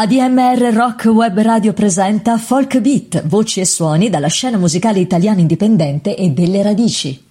ADMR Rock Web Radio presenta Folk Beat, voci e suoni dalla scena musicale italiana indipendente e delle radici.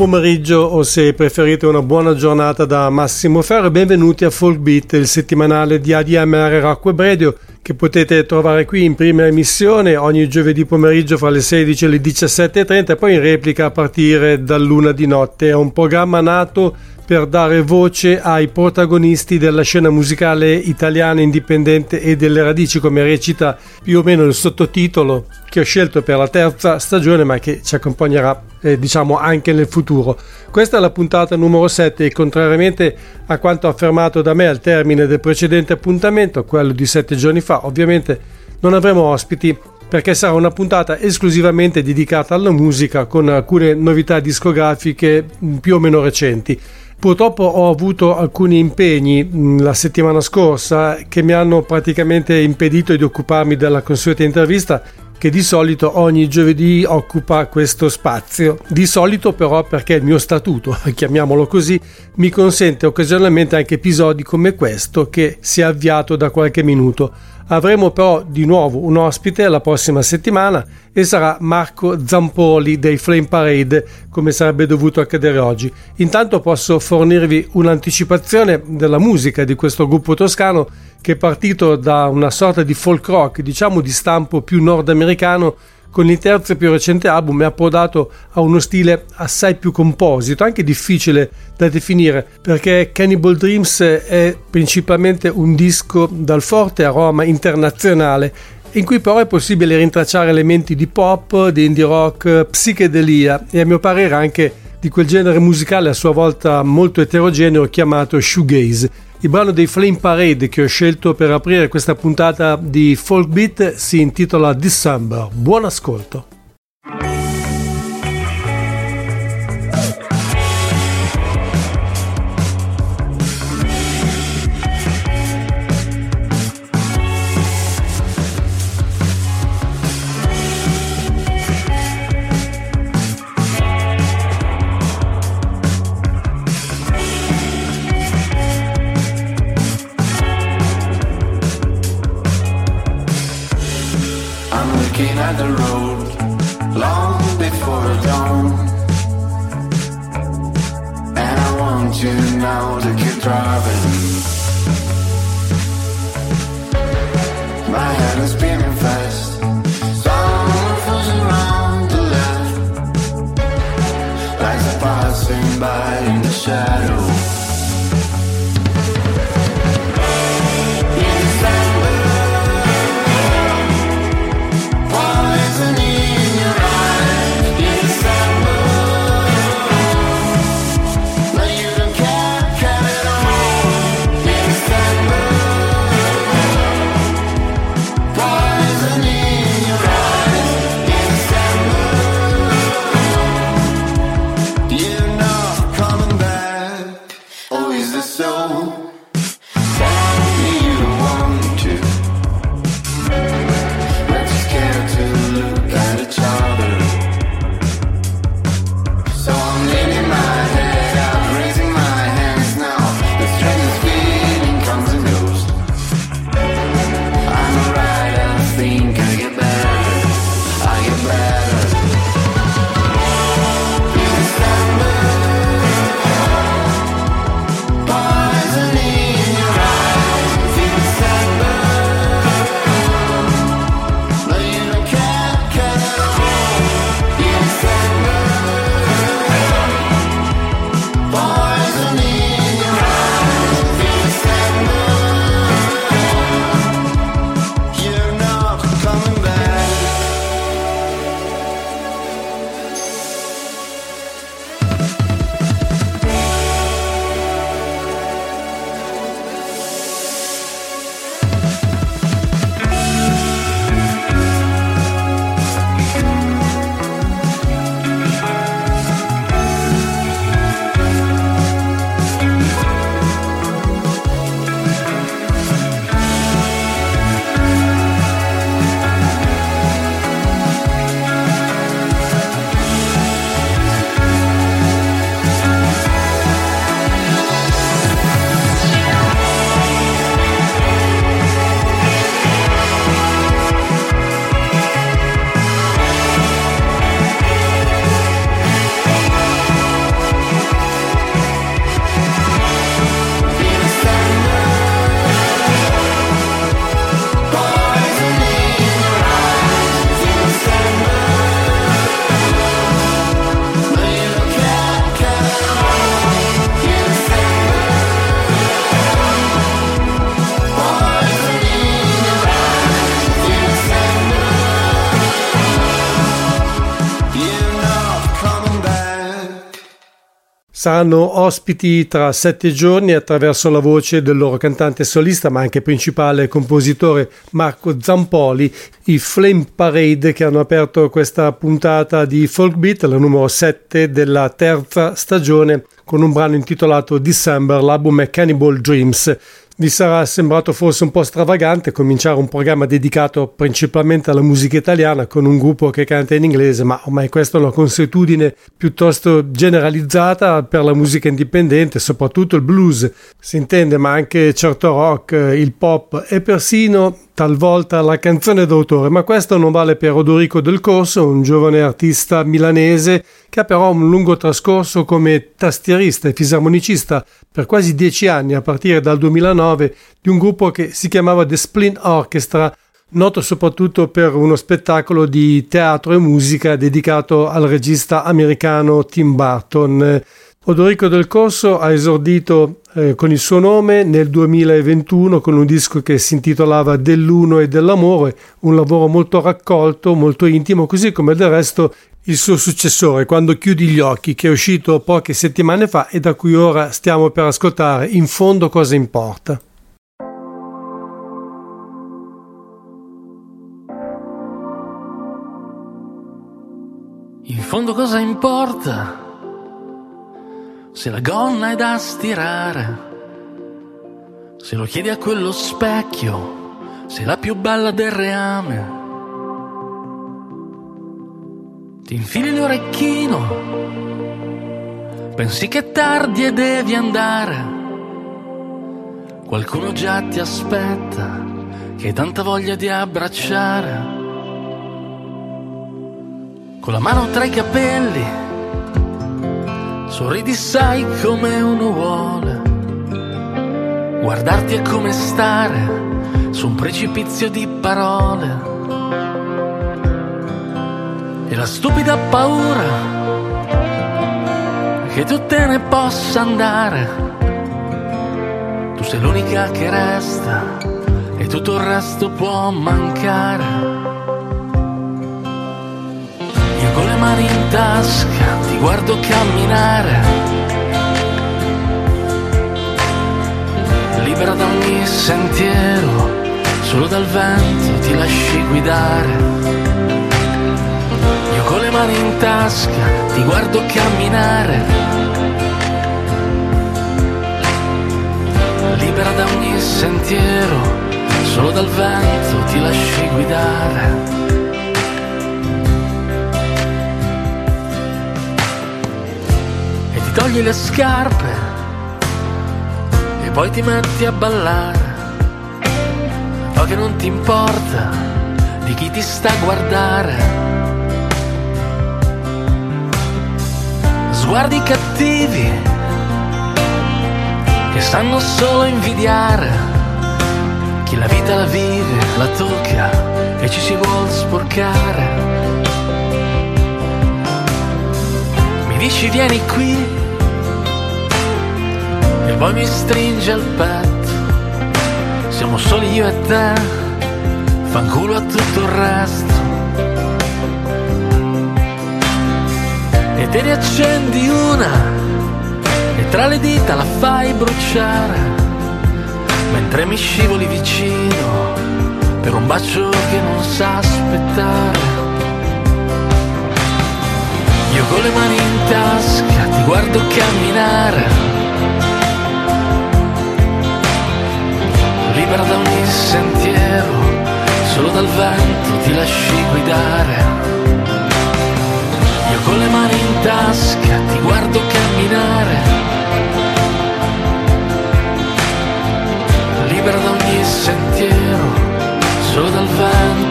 Pomeriggio o se preferite una buona giornata da Massimo Ferro e benvenuti a Folk Beat, il settimanale di ADMR Rock Web Radio che potete trovare qui in prima emissione ogni giovedì pomeriggio fra le 16 e le 17.30 e poi in replica a partire dall'una di notte. È un programma nato per dare voce ai protagonisti della scena musicale italiana indipendente e delle radici, come recita più o meno il sottotitolo che ho scelto per la terza stagione, ma che ci accompagnerà eh, diciamo anche nel futuro. Questa è la puntata numero 7 e contrariamente a quanto affermato da me al termine del precedente appuntamento, quello di sette giorni fa, ovviamente non avremo ospiti perché sarà una puntata esclusivamente dedicata alla musica con alcune novità discografiche più o meno recenti. Purtroppo ho avuto alcuni impegni mm, la settimana scorsa che mi hanno praticamente impedito di occuparmi della consueta intervista che di solito ogni giovedì occupa questo spazio. Di solito però perché il mio statuto, chiamiamolo così, mi consente occasionalmente anche episodi come questo che si è avviato da qualche minuto. Avremo però di nuovo un ospite la prossima settimana e sarà Marco Zampoli dei Flame Parade, come sarebbe dovuto accadere oggi. Intanto posso fornirvi un'anticipazione della musica di questo gruppo toscano che è partito da una sorta di folk rock, diciamo di stampo più nordamericano, con il terzo e più recente album è approdato a uno stile assai più composito, anche difficile da definire, perché Cannibal Dreams è principalmente un disco dal forte aroma internazionale in cui però è possibile rintracciare elementi di pop, di indie rock, psichedelia e a mio parere anche di quel genere musicale a sua volta molto eterogeneo chiamato shoegaze. Il brano dei Flame Parade che ho scelto per aprire questa puntata di Folk Beat si intitola December. Buon ascolto! Saranno ospiti tra sette giorni attraverso la voce del loro cantante solista, ma anche principale compositore Marco Zampoli, i Flame Parade che hanno aperto questa puntata di Folk Beat, la numero 7 della terza stagione, con un brano intitolato December, l'album è Cannibal Dreams. Vi sarà sembrato forse un po' stravagante cominciare un programma dedicato principalmente alla musica italiana con un gruppo che canta in inglese, ma ormai questa è una consuetudine piuttosto generalizzata per la musica indipendente, soprattutto il blues, si intende, ma anche certo rock, il pop e persino talvolta la canzone d'autore, ma questo non vale per Odorico del Corso, un giovane artista milanese che ha però un lungo trascorso come tastierista e fisarmonicista per quasi dieci anni a partire dal 2009 di un gruppo che si chiamava The Splint Orchestra, noto soprattutto per uno spettacolo di teatro e musica dedicato al regista americano Tim Burton. Odorico del Corso ha esordito eh, con il suo nome nel 2021 con un disco che si intitolava Dell'uno e dell'amore, un lavoro molto raccolto, molto intimo, così come del resto il suo successore Quando chiudi gli occhi, che è uscito poche settimane fa e da cui ora stiamo per ascoltare In fondo cosa importa. In fondo cosa importa? Se la gonna è da stirare, se lo chiedi a quello specchio, sei la più bella del reame. Ti infili l'orecchino, pensi che è tardi e devi andare. Qualcuno già ti aspetta, che hai tanta voglia di abbracciare. Con la mano tra i capelli Sorridi sai come uno vuole. Guardarti è come stare su un precipizio di parole. E la stupida paura che tu te ne possa andare. Tu sei l'unica che resta e tutto il resto può mancare. Mani in tasca ti guardo camminare. Libera da ogni sentiero, solo dal vento ti lasci guidare. Io con le mani in tasca ti guardo camminare. Libera da ogni sentiero, solo dal vento ti lasci guidare. Ti togli le scarpe e poi ti metti a ballare. O che non ti importa di chi ti sta a guardare. Sguardi cattivi che sanno solo invidiare. Chi la vita la vive, la tocca e ci si vuol sporcare. Mi dici vieni qui poi mi stringe il petto. Siamo soli io e te, fanculo a tutto il resto. E te ne accendi una e tra le dita la fai bruciare, mentre mi scivoli vicino per un bacio che non sa aspettare. Io con le mani in tasca ti guardo camminare libera da ogni sentiero, solo dal vento ti lasci guidare. Io con le mani in tasca ti guardo camminare. Libera da ogni sentiero, solo dal vento.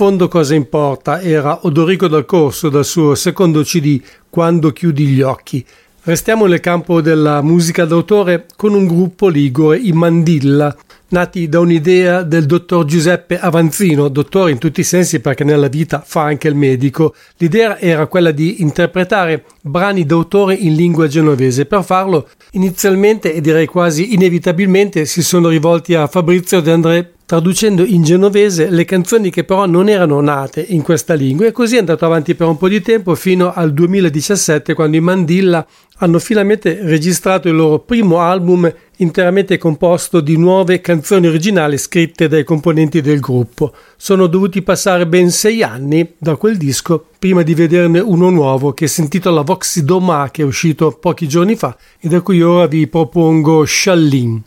Fondo cosa importa? Era Odorico dal Corso dal suo secondo CD Quando chiudi gli occhi. Restiamo nel campo della musica d'autore con un gruppo ligure, i Mandilla, nati da un'idea del dottor Giuseppe Avanzino, dottore in tutti i sensi perché nella vita fa anche il medico. L'idea era quella di interpretare brani d'autore in lingua genovese. Per farlo, inizialmente e direi quasi inevitabilmente, si sono rivolti a Fabrizio De André traducendo in genovese le canzoni che però non erano nate in questa lingua e così è andato avanti per un po' di tempo fino al 2017 quando i Mandilla hanno finalmente registrato il loro primo album interamente composto di nuove canzoni originali scritte dai componenti del gruppo. Sono dovuti passare ben sei anni da quel disco prima di vederne uno nuovo che si intitola Voxidoma che è uscito pochi giorni fa e da cui ora vi propongo Shallin.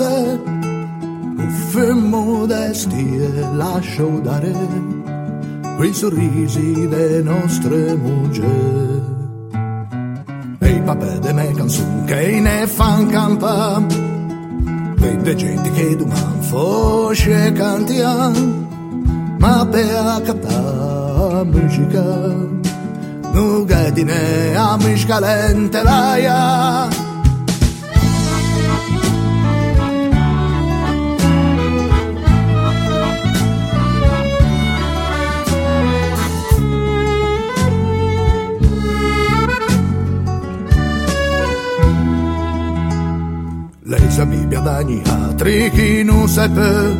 Teleste uffe modesti e lascio dare quei sorrisi delle nostre mugge e i papè de me canzoni che ne fan campa vede gente che domani fosce cantiamo ma per a captare musica nugadine amishkalente laya Lei sa Bibbia d'ogni altri chi non seppe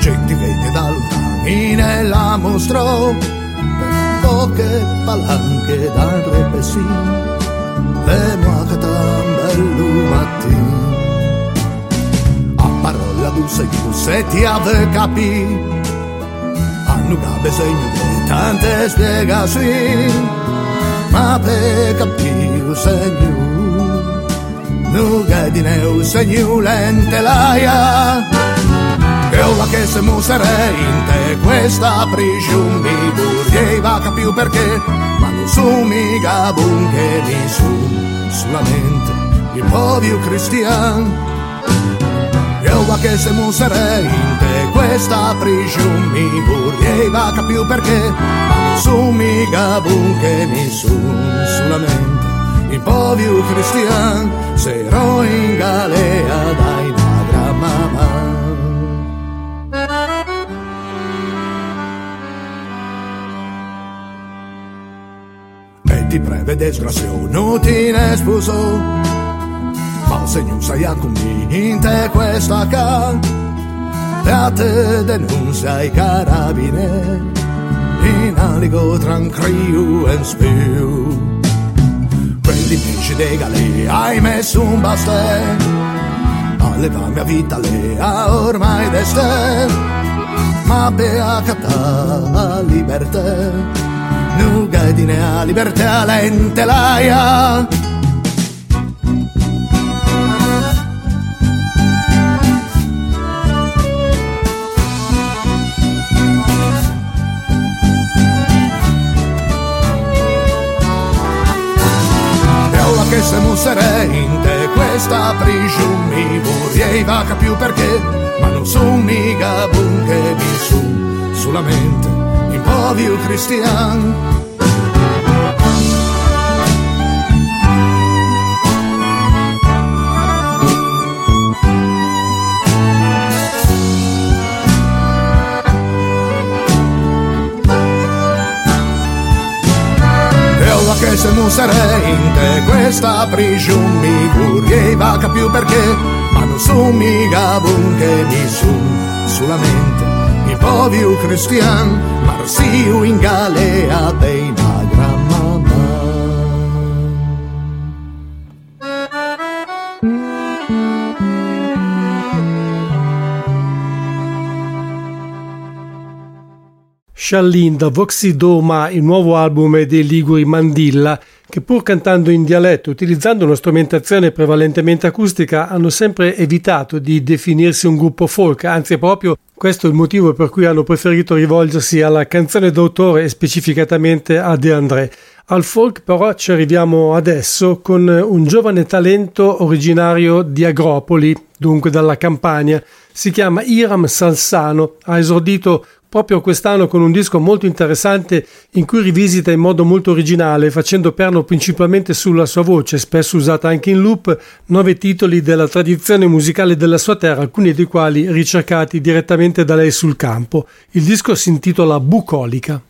Gente venne da lontani nella mostrò. Poche palanche dal repessin, le muacatan bellu mattin. A parola dulce di se ti ave capi, hanno bisogno di tante spiegazioni, ma per capire segno, nuga di neu segno lente laia. E ora che se musere in te questa prigione mi vorrei più perché ma non sono mica che mi su solamente il povero cristiano E ora che se musere in te questa prigione mi vorrei più perché ma non sono mica che mi su solamente il povero cristiano se ero in galea dai una gramma ti prevede sgrazione ti ne sposò ma se non sai a convinte questa ca a te denuncia i carabine in aligo tranquillo e spiù quelli pesci de gale hai messo un bastè alle la mia vita lea ormai d'este. Ma beata libertà. Nugadine a libertà lente laia questa prigione vorrei vaca più perché ma non sono mica bun che mi su solamente povero cristian. che se non sarei in te questa prigione mi vaca più perché ma non sono mica buon che mi su solamente i poveri cristiani Marsiu in galea dei Sciallinda Voxidoma, il nuovo album dei Liguri Mandilla, che pur cantando in dialetto, utilizzando una strumentazione prevalentemente acustica, hanno sempre evitato di definirsi un gruppo folk, anzi è proprio questo il motivo per cui hanno preferito rivolgersi alla canzone d'autore e specificatamente a De André. Al folk però ci arriviamo adesso con un giovane talento originario di Agropoli, dunque dalla Campania. Si chiama Iram Salsano, ha esordito proprio quest'anno con un disco molto interessante in cui rivisita in modo molto originale, facendo perno principalmente sulla sua voce, spesso usata anche in loop, nove titoli della tradizione musicale della sua terra, alcuni dei quali ricercati direttamente da lei sul campo. Il disco si intitola Bucolica.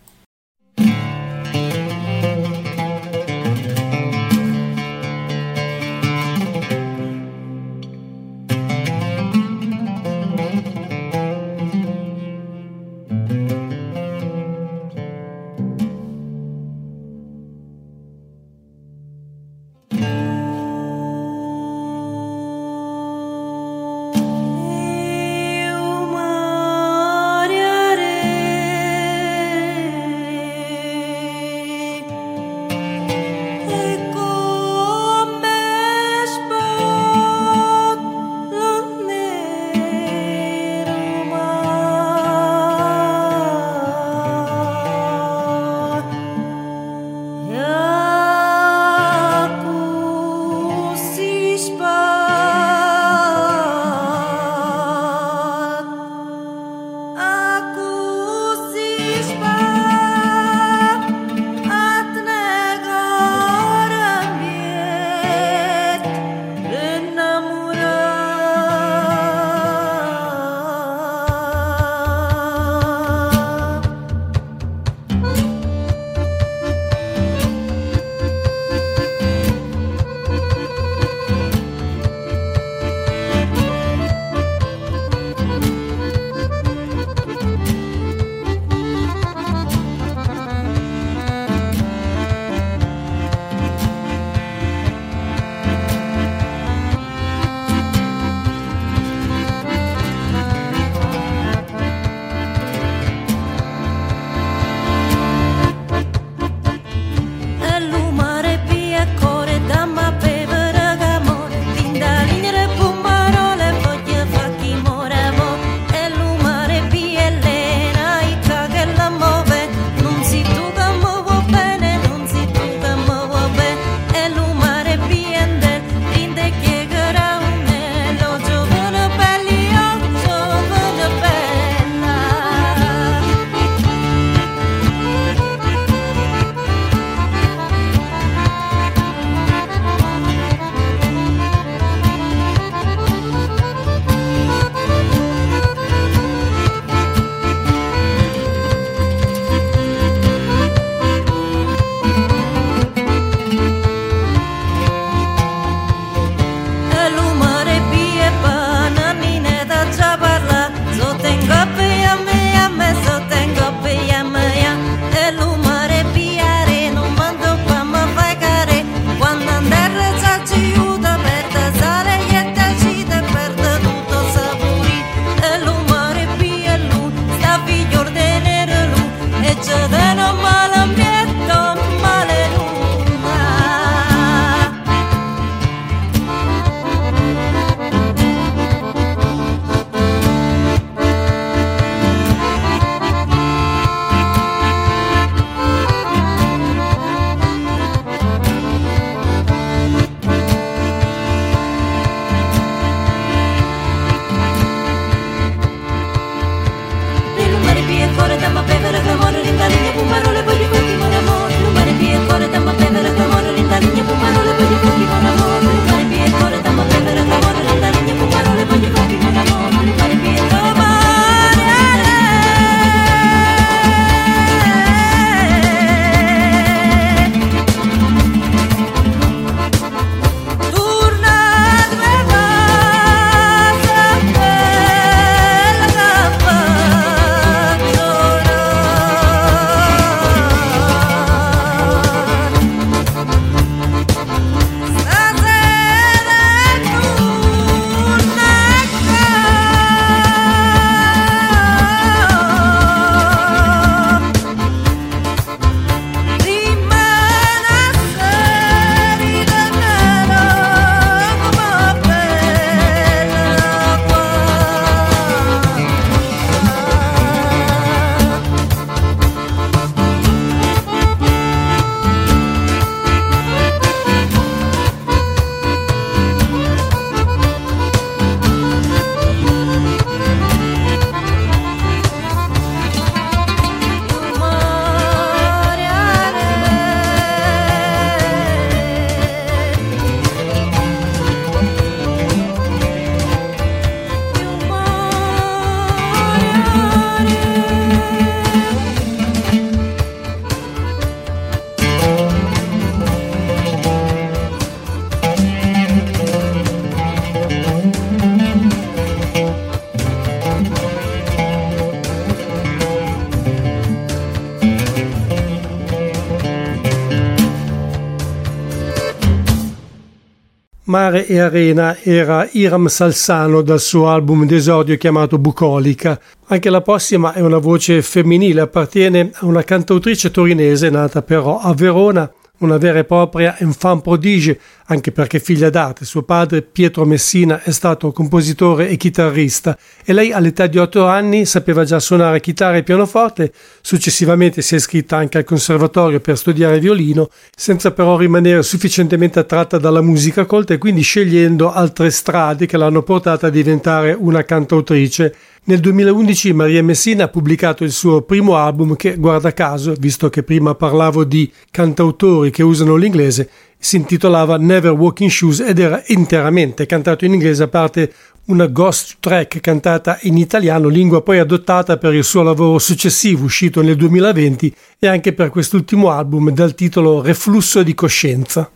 Mare e Arena era Iram Salsano dal suo album d'esordio chiamato Bucolica. Anche la prossima è una voce femminile, appartiene a una cantautrice torinese nata però a Verona una vera e propria enfant prodige, anche perché figlia d'arte. Suo padre, Pietro Messina, è stato compositore e chitarrista e lei all'età di otto anni sapeva già suonare chitarra e pianoforte, successivamente si è iscritta anche al conservatorio per studiare violino, senza però rimanere sufficientemente attratta dalla musica colta e quindi scegliendo altre strade che l'hanno portata a diventare una cantautrice nel 2011 Maria Messina ha pubblicato il suo primo album che, guarda caso, visto che prima parlavo di cantautori che usano l'inglese, si intitolava Never Walking Shoes ed era interamente cantato in inglese a parte una ghost track cantata in italiano, lingua poi adottata per il suo lavoro successivo uscito nel 2020 e anche per quest'ultimo album dal titolo Reflusso di coscienza.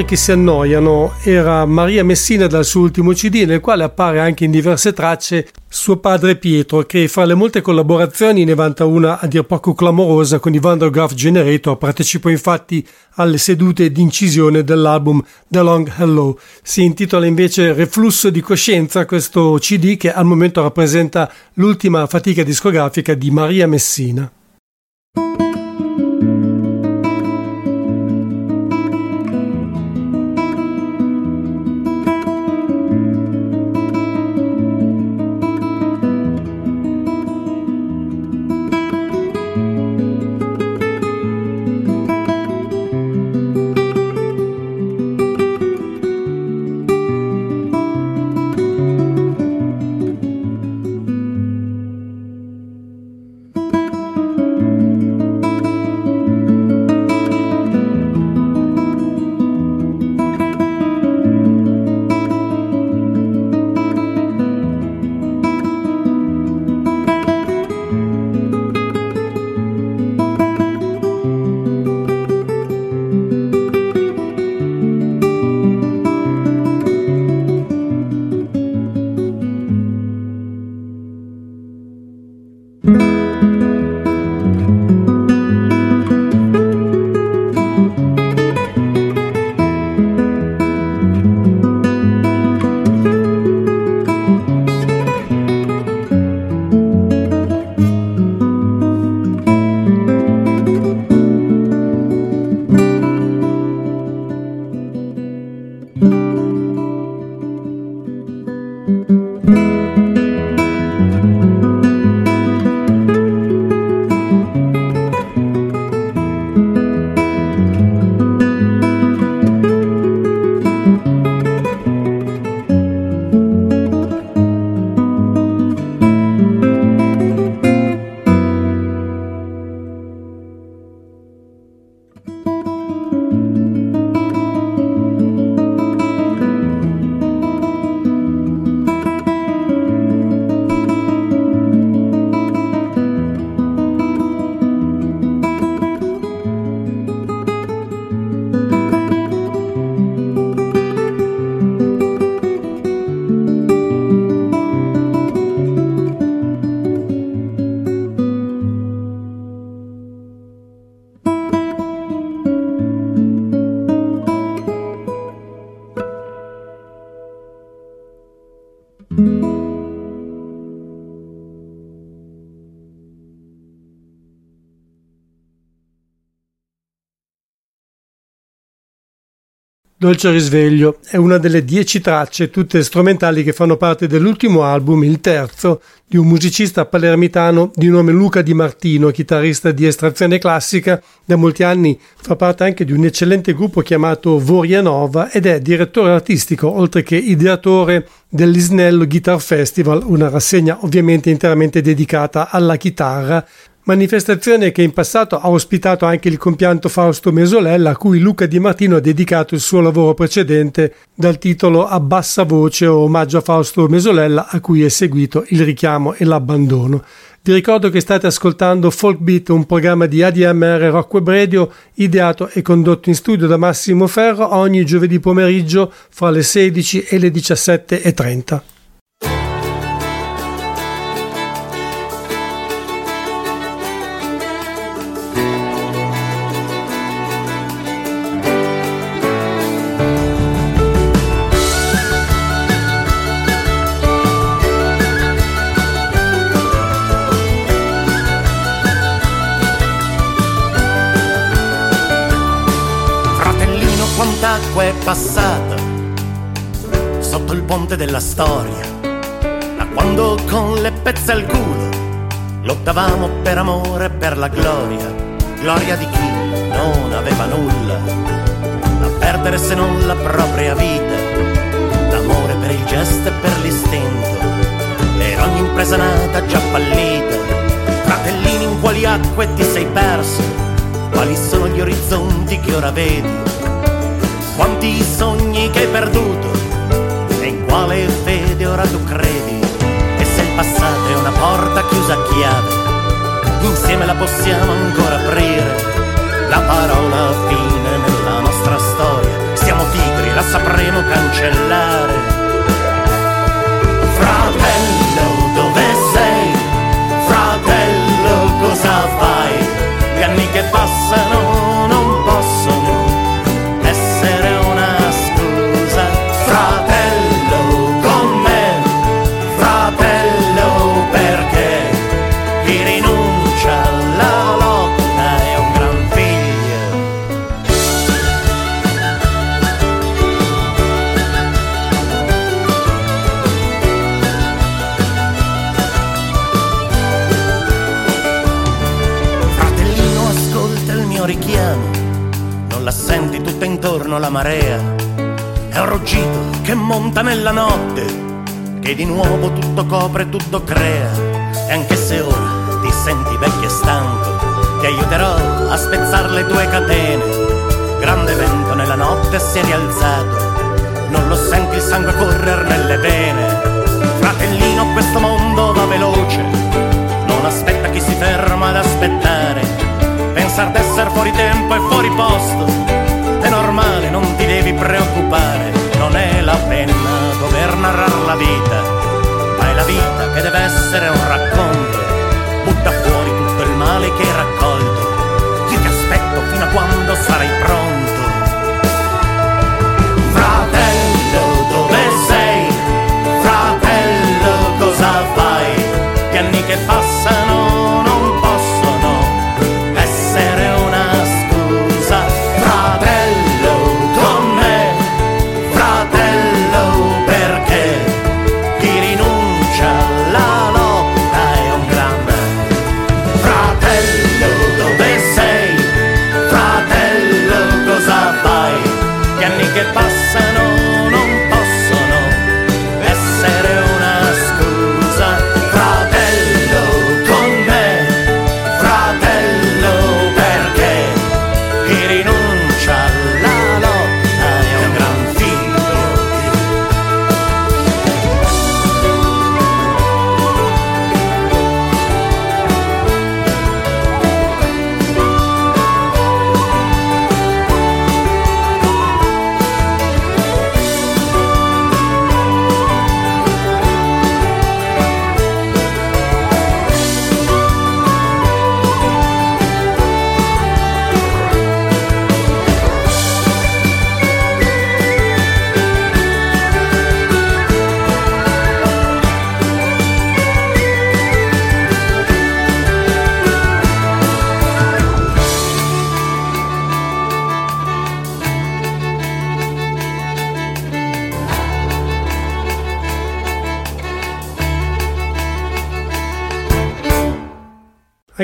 Amori che si annoiano era Maria Messina dal suo ultimo CD nel quale appare anche in diverse tracce suo padre Pietro che fra le molte collaborazioni ne vanta una a dir poco clamorosa con i Vandergraaf Generator. Partecipò infatti alle sedute di incisione dell'album The Long Hello. Si intitola invece Reflusso di coscienza questo CD che al momento rappresenta l'ultima fatica discografica di Maria Messina Dolce Risveglio è una delle dieci tracce, tutte strumentali, che fanno parte dell'ultimo album, il terzo, di un musicista palermitano di nome Luca Di Martino, chitarrista di estrazione classica. Da molti anni fa parte anche di un eccellente gruppo chiamato Voria Nova ed è direttore artistico, oltre che ideatore dell'Isnello Guitar Festival, una rassegna ovviamente interamente dedicata alla chitarra, manifestazione che in passato ha ospitato anche il compianto Fausto Mesolella a cui Luca Di Martino ha dedicato il suo lavoro precedente dal titolo A bassa voce o omaggio a Fausto Mesolella a cui è seguito il richiamo e l'abbandono. Vi ricordo che state ascoltando Folk Beat, un programma di ADMR Rock Web Radio ideato e condotto in studio da Massimo Ferro ogni giovedì pomeriggio fra le 16 e le 17.30. ponte della storia, da quando con le pezze al culo lottavamo per amore e per la gloria, gloria di chi non aveva nulla da perdere se non la propria vita, l'amore per il gesto e per l'istinto, per ogni impresa nata già fallita, fratellini in quali acque ti sei perso, quali sono gli orizzonti che ora vedi quanti sogni che hai perduto quale fede ora tu credi e se il passato è una porta chiusa a chiave insieme la possiamo ancora aprire la parola fine nella nostra storia stiamo sapremo cancellare. Fratello, dove sei? Fratello, cosa fai? Gli anni che passano marea. È un ruggito che monta nella notte, che di nuovo tutto copre, tutto crea. E anche se ora ti senti vecchio e stanco, ti aiuterò a spezzare le tue catene. Grande vento nella notte si è rialzato, non lo senti il sangue correre nelle vene. Fratellino, questo mondo va veloce, non aspetta chi si ferma ad aspettare. Pensar d'essere fuori tempo e fuori posto non ti devi preoccupare, non è la penna dover narrare la vita, ma è la vita che deve essere un racconto, butta fuori tutto il male che hai raccolto, io ti aspetto fino a quando sarai pronto.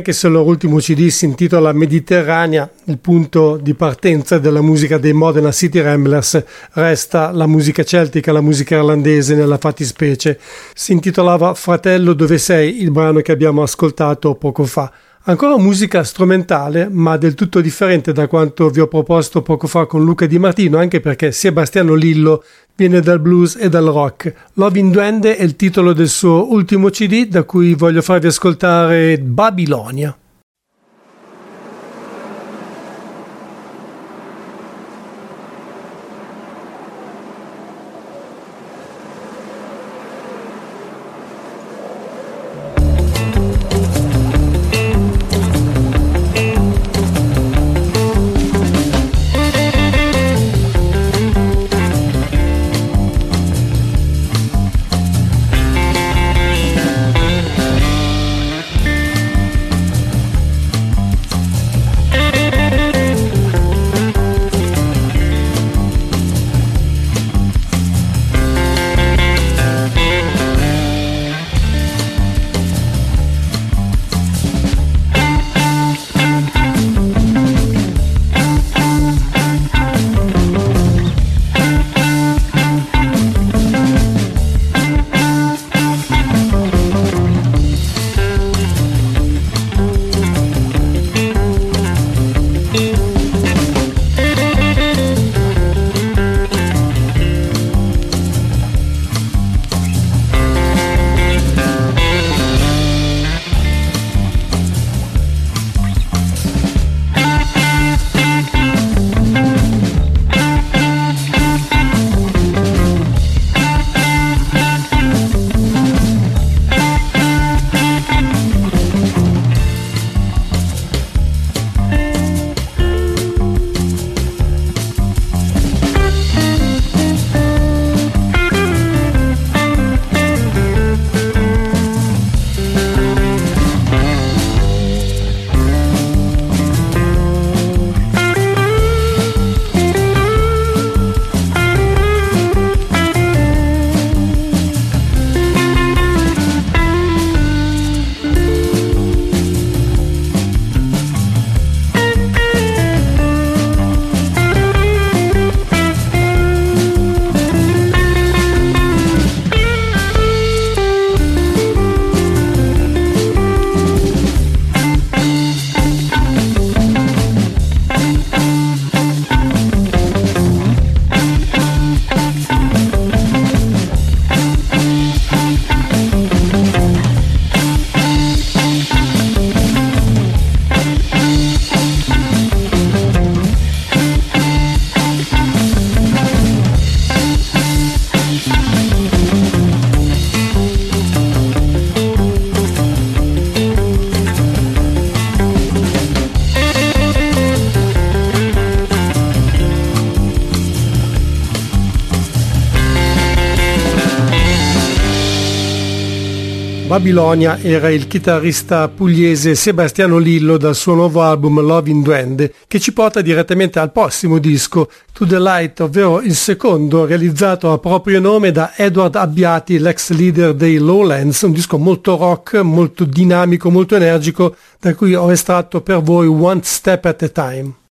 Anche se il loro ultimo CD si intitola Mediterranea, il punto di partenza della musica dei Modena City Ramblers resta la musica celtica, la musica irlandese nella fattispecie. Si intitolava Fratello dove sei, il brano che abbiamo ascoltato poco fa. Ancora musica strumentale, ma del tutto differente da quanto vi ho proposto poco fa con Luca Di Martino, anche perché Sebastiano Lillo viene dal blues e dal rock. Love in Duende è il titolo del suo ultimo CD, da cui voglio farvi ascoltare Babilonia. Babilonia era il chitarrista pugliese Sebastiano Lillo dal suo nuovo album Love in Duende, che ci porta direttamente al prossimo disco, To the Light, ovvero il secondo, realizzato a proprio nome da Edward Abbiati, l'ex leader dei Lowlands, un disco molto rock, molto dinamico, molto energico, da cui ho estratto per voi One Step at a Time.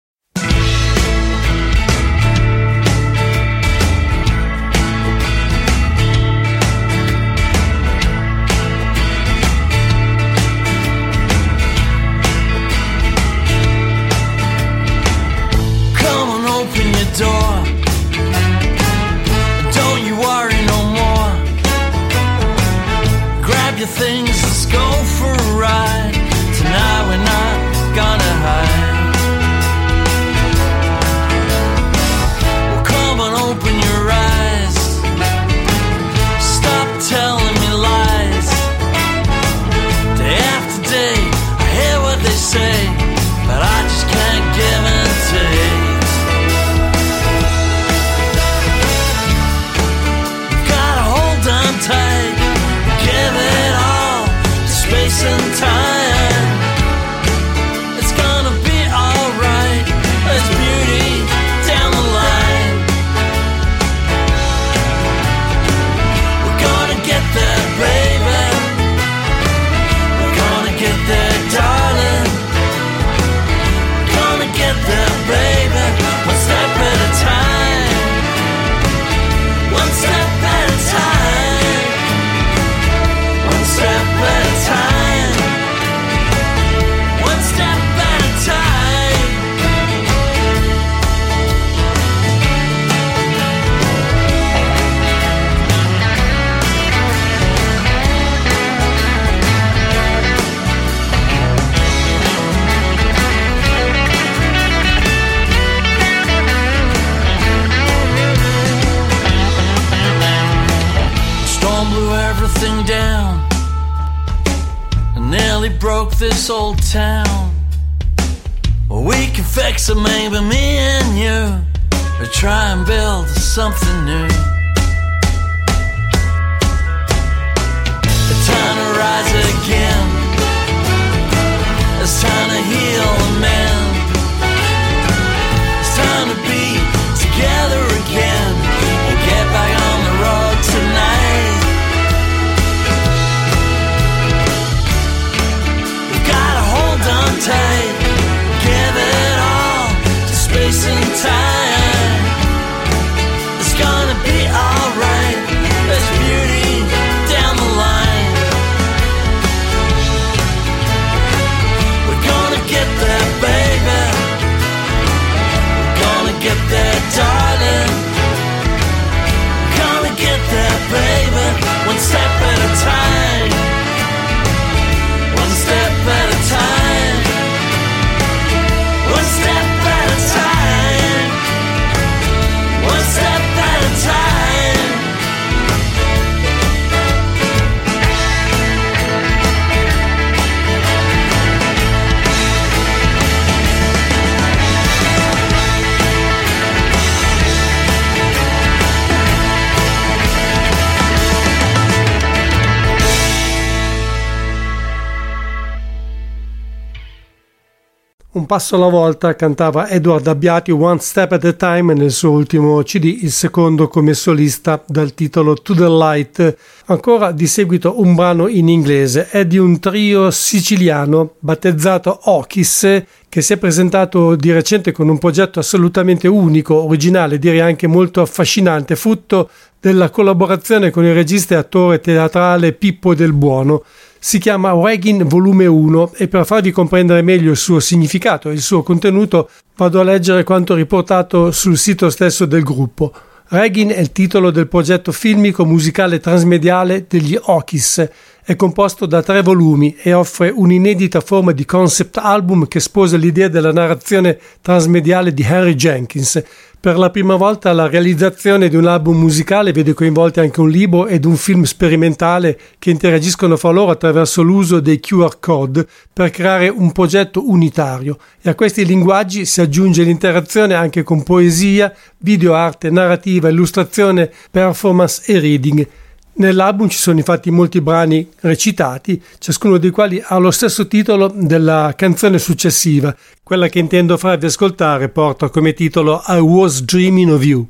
Town. We can fix it, maybe me and you, or try and build something Un passo alla volta cantava Edward Abbiati One Step at a Time nel suo ultimo CD, il secondo come solista dal titolo To the Light. Ancora di seguito un brano in inglese, è di un trio siciliano battezzato Okis che si è presentato di recente con un progetto assolutamente unico, originale, direi anche molto affascinante, frutto della collaborazione con il regista e attore teatrale Pippo del Buono si chiama Waggin Volume 1 e per farvi comprendere meglio il suo significato e il suo contenuto vado a leggere quanto riportato sul sito stesso del gruppo. Regin è il titolo del progetto filmico musicale transmediale degli Okis. È composto da tre volumi e offre un'inedita forma di concept album che sposa l'idea della narrazione transmediale di Henry Jenkins. Per la prima volta la realizzazione di un album musicale vede coinvolti anche un libro ed un film sperimentale che interagiscono fra loro attraverso l'uso dei QR code per creare un progetto unitario e a questi linguaggi si aggiunge l'interazione anche con poesia, videoarte, narrativa, illustrazione, performance e reading. Nell'album ci sono infatti molti brani recitati, ciascuno dei quali ha lo stesso titolo della canzone successiva. Quella che intendo farvi ascoltare porta come titolo I Was Dreaming of You.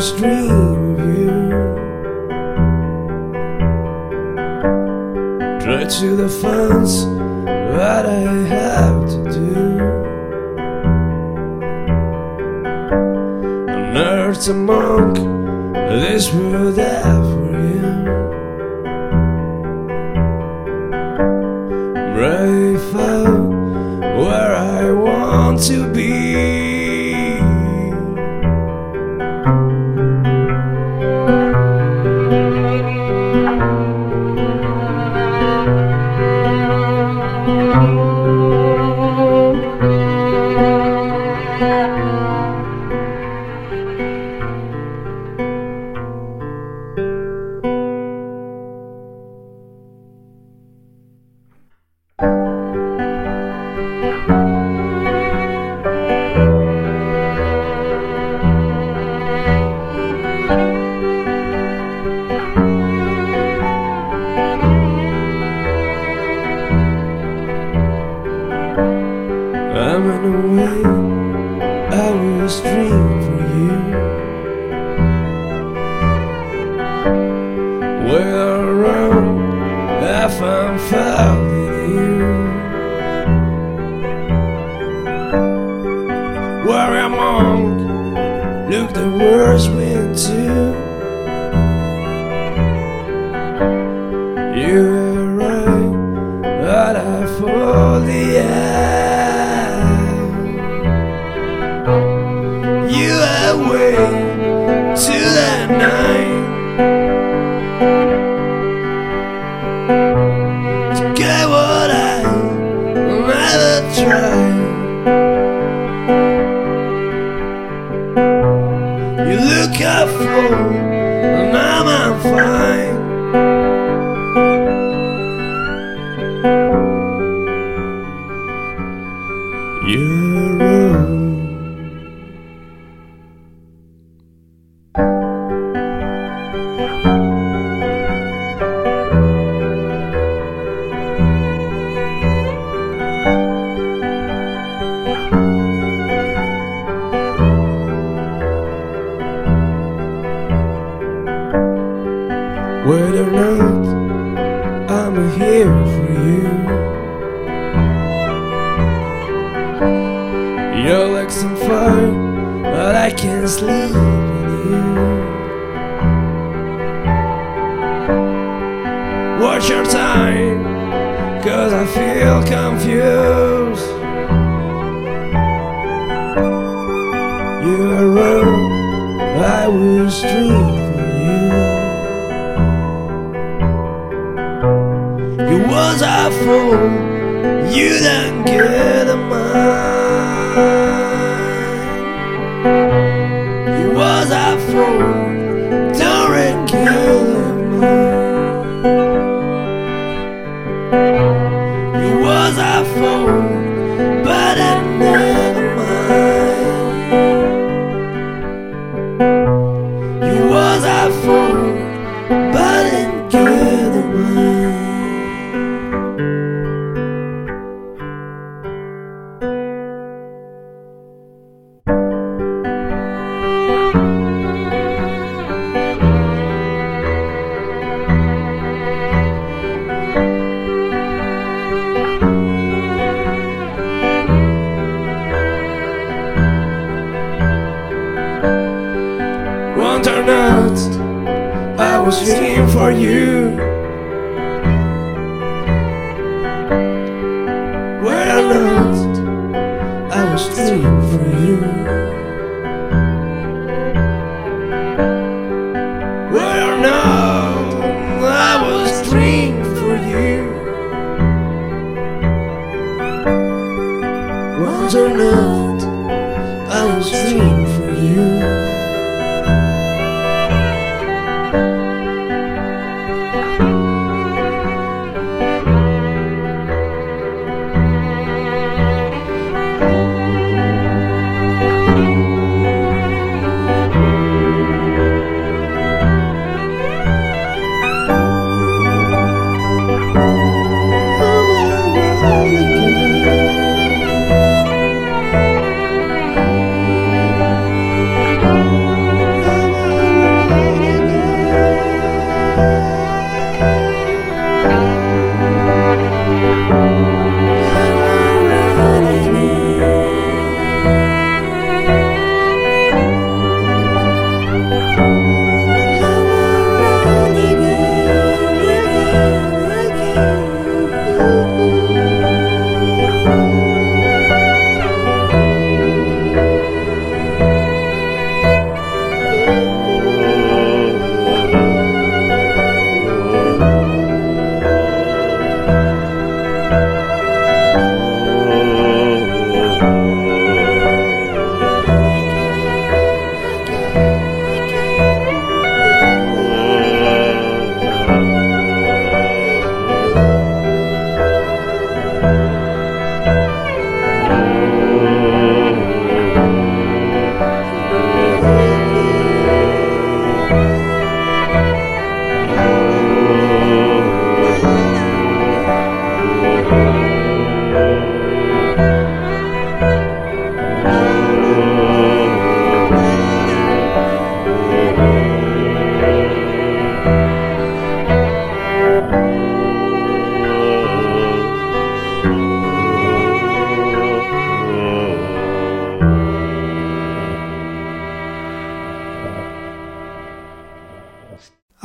Just dream of you. Try to the fence, what I have to do. Unearth a monk, this world.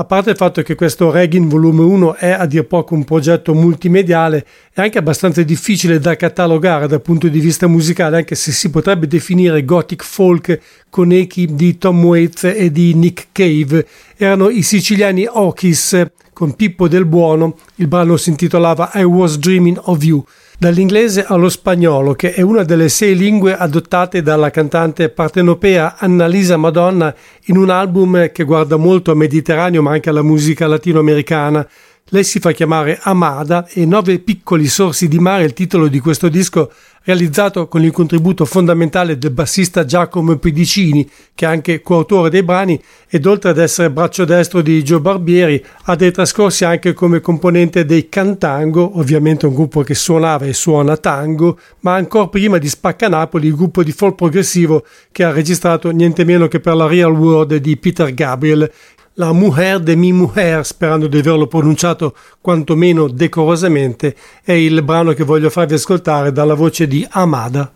A parte il fatto che questo Regin volume 1 è a dir poco un progetto multimediale, è anche abbastanza difficile da catalogare dal punto di vista musicale, anche se si potrebbe definire gothic folk con echi di Tom Waits e di Nick Cave. Erano i siciliani Okis con Pippo del Buono, il brano si intitolava I Was Dreaming of You dall'inglese allo spagnolo, che è una delle sei lingue adottate dalla cantante partenopea Annalisa Madonna in un album che guarda molto al Mediterraneo ma anche alla musica latinoamericana. Lei si fa chiamare Amada e Nove piccoli sorsi di mare, il titolo di questo disco realizzato con il contributo fondamentale del bassista Giacomo Pedicini, che è anche coautore dei brani, ed oltre ad essere braccio destro di Gio Barbieri, ha dei trascorsi anche come componente dei Cantango, ovviamente un gruppo che suonava e suona tango, ma ancora prima di Spacca Napoli, il gruppo di folk progressivo che ha registrato niente meno che per la Real World di Peter Gabriel, la Mujer de mi Mujer, sperando di averlo pronunciato quantomeno decorosamente, è il brano che voglio farvi ascoltare dalla voce di Amada.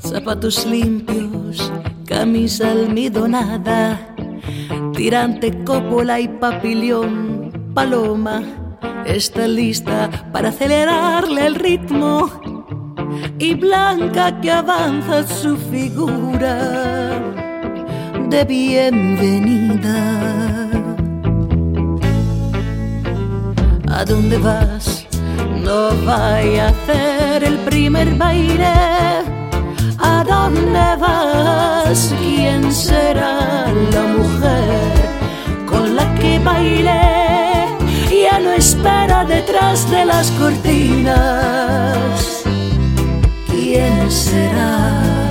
Zapatos limpios camisa almidonada, tirante cópola y papillón, paloma, está lista para acelerarle el ritmo y blanca que avanza su figura de bienvenida. ¿A dónde vas? No vaya a hacer el primer baile ¿A dónde vas? ¿Quién será la mujer con la que bailé? Ya no espera detrás de las cortinas. ¿Quién será?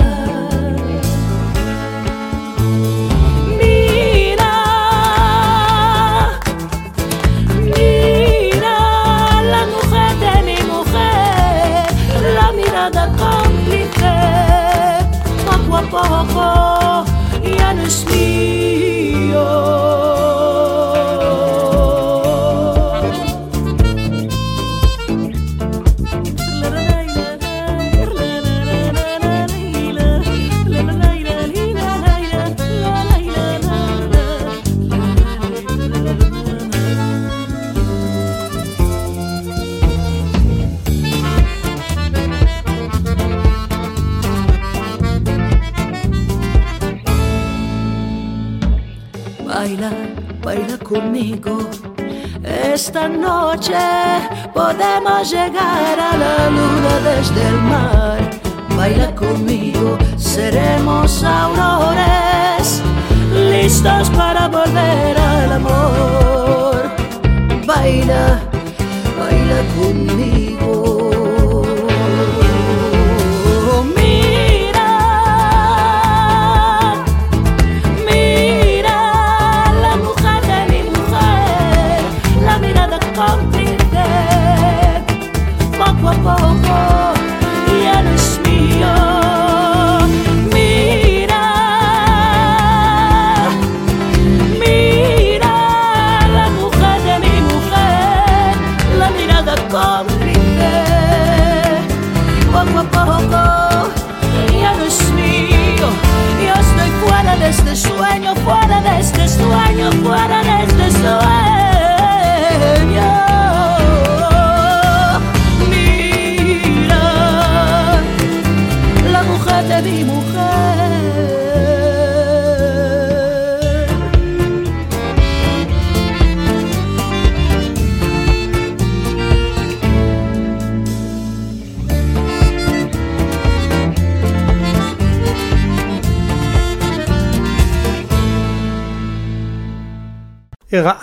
eres mío. Conmigo. Esta noche podemos llegar a la luna desde el mar. Baila conmigo, seremos aurores, listos para volver al amor. Baila, baila conmigo.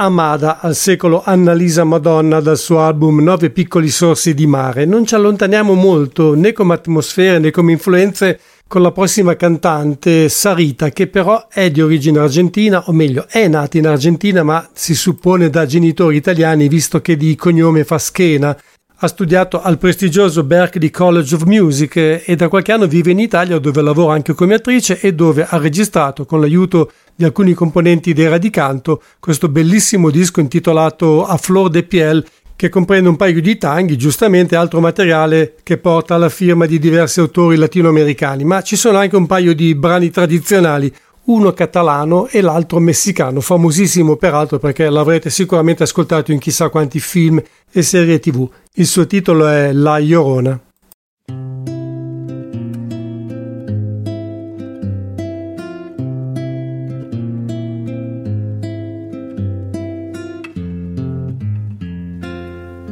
Amada al secolo Annalisa Madonna dal suo album Nove piccoli sorsi di mare. Non ci allontaniamo molto né come atmosfere né come influenze con la prossima cantante Sarita che però è di origine argentina o meglio è nata in Argentina ma si suppone da genitori italiani visto che di cognome fa schena ha studiato al prestigioso Berklee College of Music e da qualche anno vive in Italia dove lavora anche come attrice e dove ha registrato con l'aiuto di alcuni componenti dei Radicanto questo bellissimo disco intitolato A Flor de Piel che comprende un paio di tanghi, giustamente altro materiale che porta alla firma di diversi autori latinoamericani, ma ci sono anche un paio di brani tradizionali, uno catalano e l'altro messicano, famosissimo peraltro perché l'avrete sicuramente ascoltato in chissà quanti film e serie tv. Il suo titolo è La Llorona.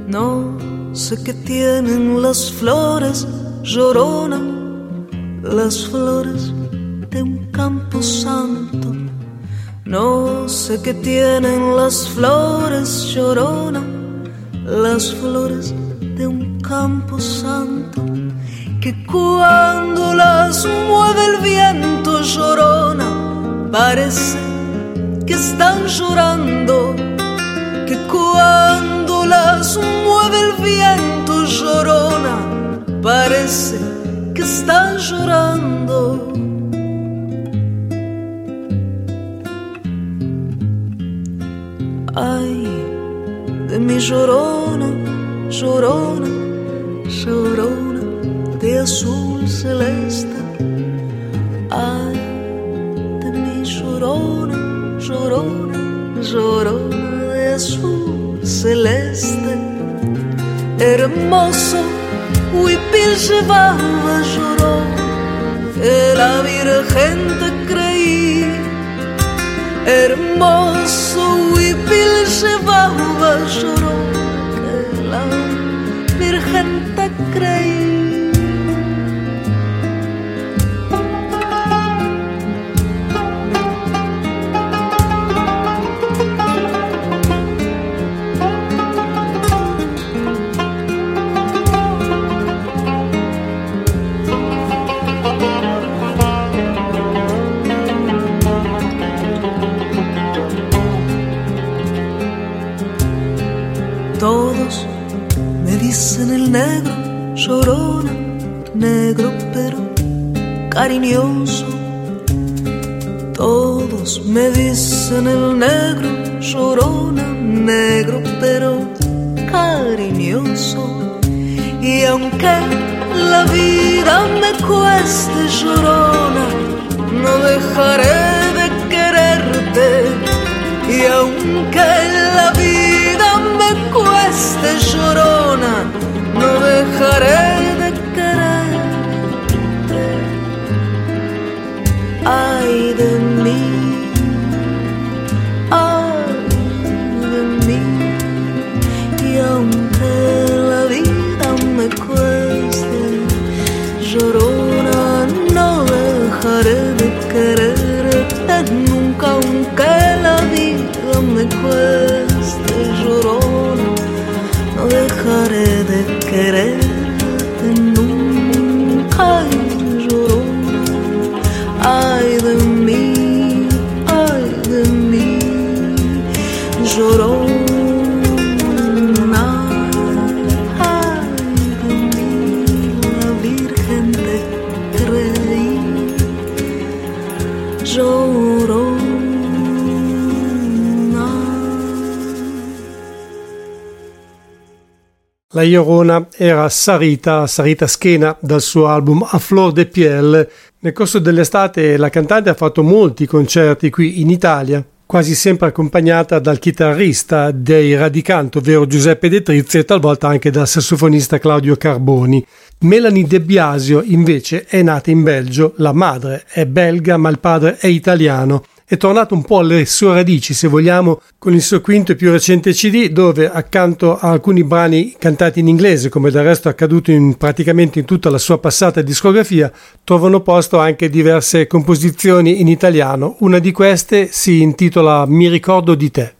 No sé qué tienen las flores, llorona, las flores de un campo santo. No sé qué tienen las flores, llorona, las flores de un campo santo. Que cuando las mueve el viento llorona, parece que están llorando. Que cuando las mueve el viento llorona, parece que están llorando. Ay, de mi llorona, llorona, llorona de azul celeste. Ay, de mi llorona, llorona, llorona de azul celeste. Hermoso huipil llevaba llorona, que la Virgen te creí. Hermoso huipil negro, llorona, negro pero cariñoso. Todos me dicen el negro, llorona, negro pero cariñoso. Y aunque la vida me cueste llorona, no dejaré de quererte. Y aunque la vida me cueste llorona, no dejaré de quererte. Ay de mí, ay de mí, y aunque la vida me cueste, llorona, no dejaré de quererte nunca, aunque la vida me cueste. Iorona era Sarita, Sarita Schena, dal suo album A Flor de Piel. Nel corso dell'estate la cantante ha fatto molti concerti qui in Italia, quasi sempre accompagnata dal chitarrista dei Radicanto, ovvero Giuseppe De Trizzi, e talvolta anche dal sassofonista Claudio Carboni. Melanie De Biasio invece è nata in Belgio, la madre è belga ma il padre è italiano è tornato un po' alle sue radici, se vogliamo, con il suo quinto e più recente CD, dove accanto a alcuni brani cantati in inglese, come del resto è accaduto in, praticamente in tutta la sua passata discografia, trovano posto anche diverse composizioni in italiano. Una di queste si intitola Mi ricordo di te.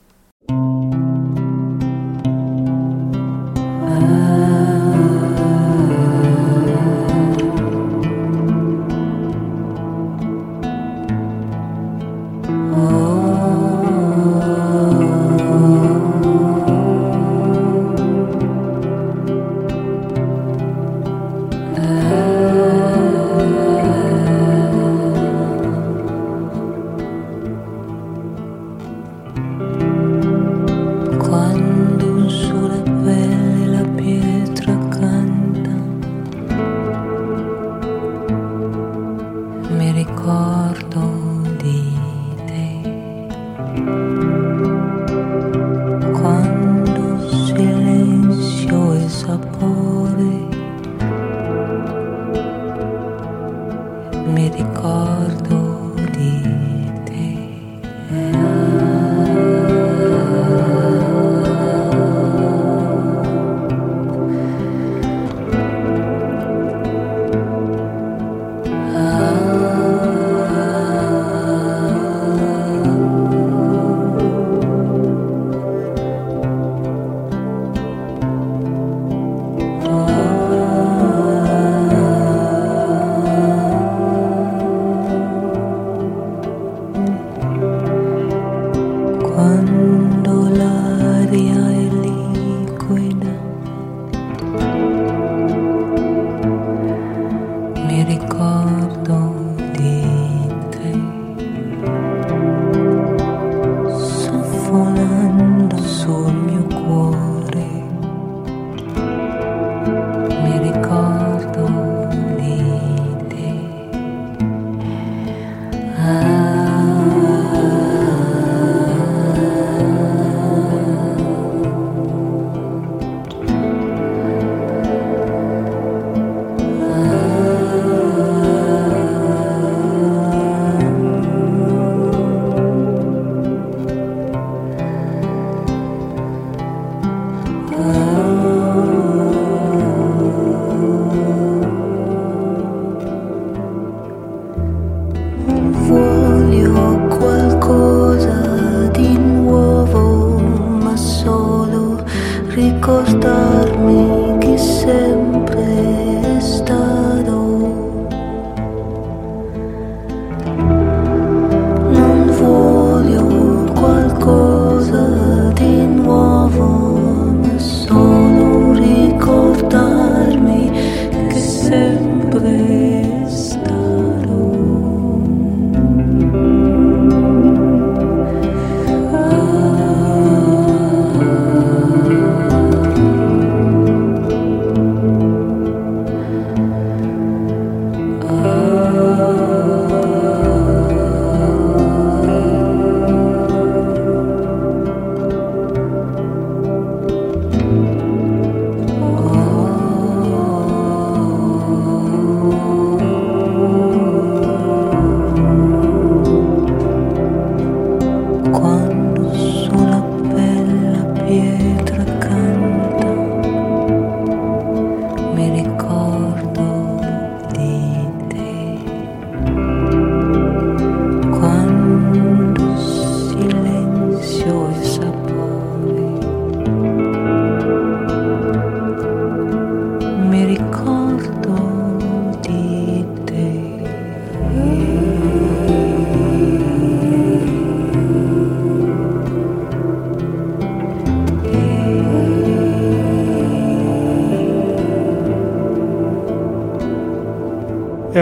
ricordarmi che sempre.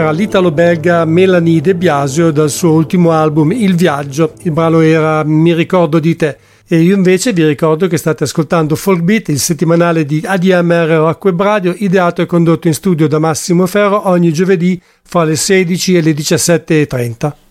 Era l'italo-belga Melanie De Biasio dal suo ultimo album Il Viaggio. Il brano era Mi ricordo di te. E io invece vi ricordo che state ascoltando Folk Beat, il settimanale di ADMR Rock Web Radio, ideato e condotto in studio da Massimo Ferro ogni giovedì fra le 16 e le 17.30.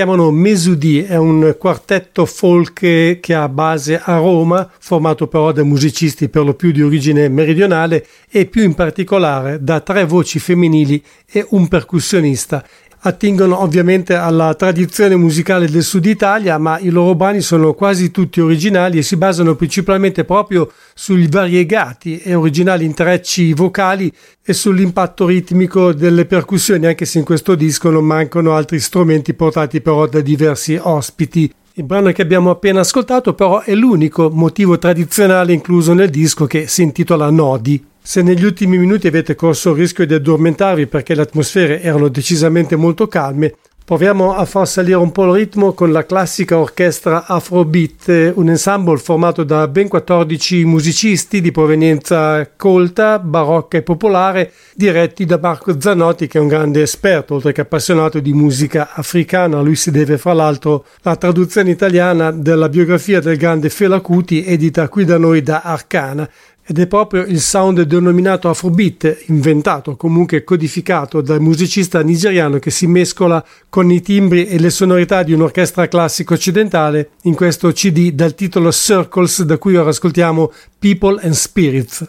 chiamano Mesudi, è un quartetto folk che ha base a Roma, formato però da musicisti per lo più di origine meridionale e più in particolare da tre voci femminili e un percussionista attingono ovviamente alla tradizione musicale del sud Italia, ma i loro brani sono quasi tutti originali e si basano principalmente proprio sugli variegati e originali intrecci vocali e sull'impatto ritmico delle percussioni, anche se in questo disco non mancano altri strumenti portati però da diversi ospiti. Il brano che abbiamo appena ascoltato però è l'unico motivo tradizionale incluso nel disco che si intitola Nodi. Se negli ultimi minuti avete corso il rischio di addormentarvi perché le atmosfere erano decisamente molto calme, proviamo a far salire un po' il ritmo con la classica orchestra Afrobeat, un ensemble formato da ben 14 musicisti di provenienza colta, barocca e popolare, diretti da Marco Zanotti che è un grande esperto, oltre che appassionato di musica africana. Lui si deve fra l'altro la traduzione italiana della biografia del grande Fela Kuti edita qui da noi da Arcana ed è proprio il sound denominato Afrobeat, inventato, comunque codificato dal musicista nigeriano che si mescola con i timbri e le sonorità di un'orchestra classica occidentale in questo CD dal titolo Circles da cui ora ascoltiamo People and Spirits.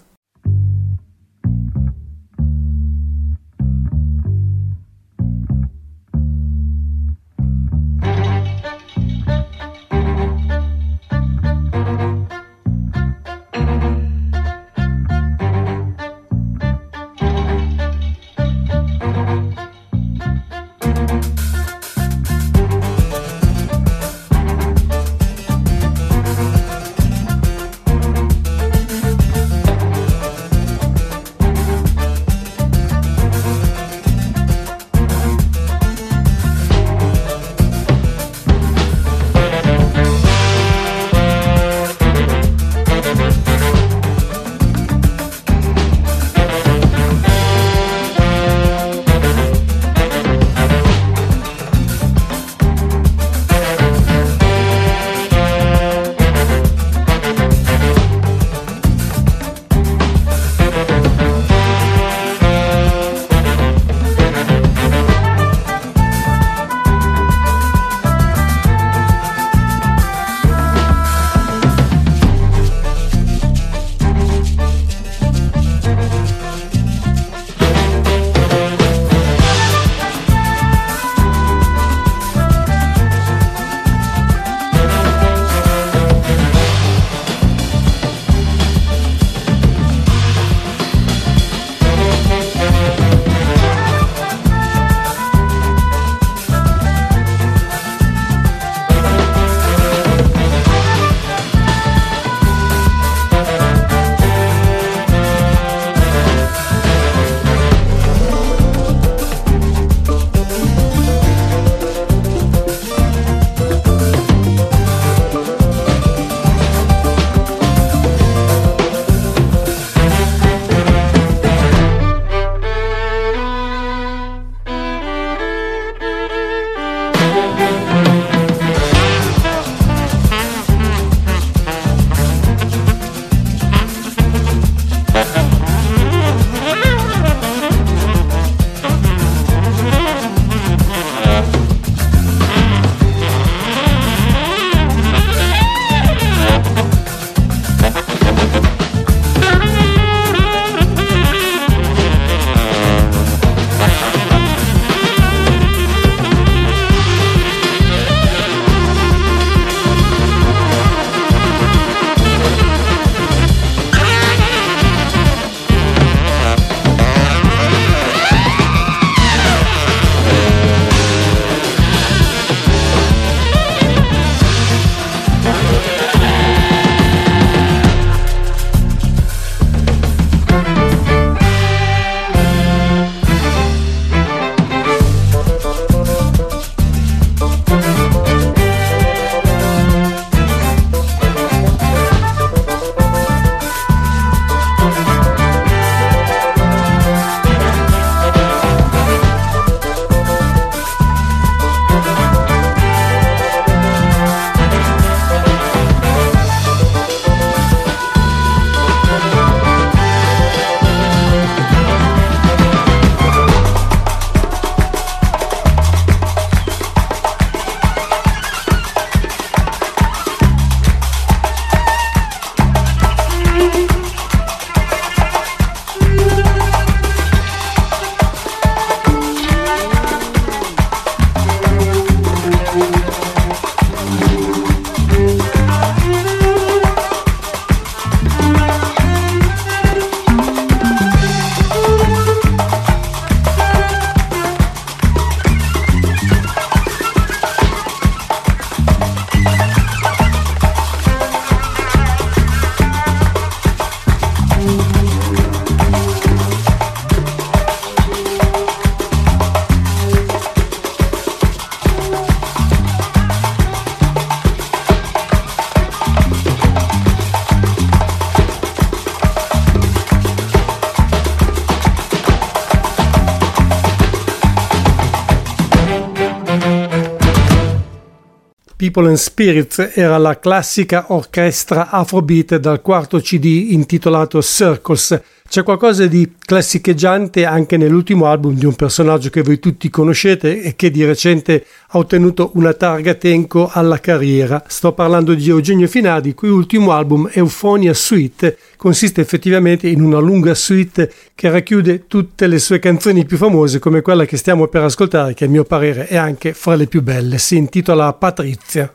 People and Spirits era la classica orchestra afrobeat dal quarto CD intitolato Circles. C'è qualcosa di classicheggiante anche nell'ultimo album di un personaggio che voi tutti conoscete e che di recente ha ottenuto una targa Tenco alla carriera. Sto parlando di Eugenio Finardi, cui ultimo album Euphonia Suite consiste effettivamente in una lunga suite che racchiude tutte le sue canzoni più famose come quella che stiamo per ascoltare che a mio parere è anche fra le più belle. Si intitola Patrizia.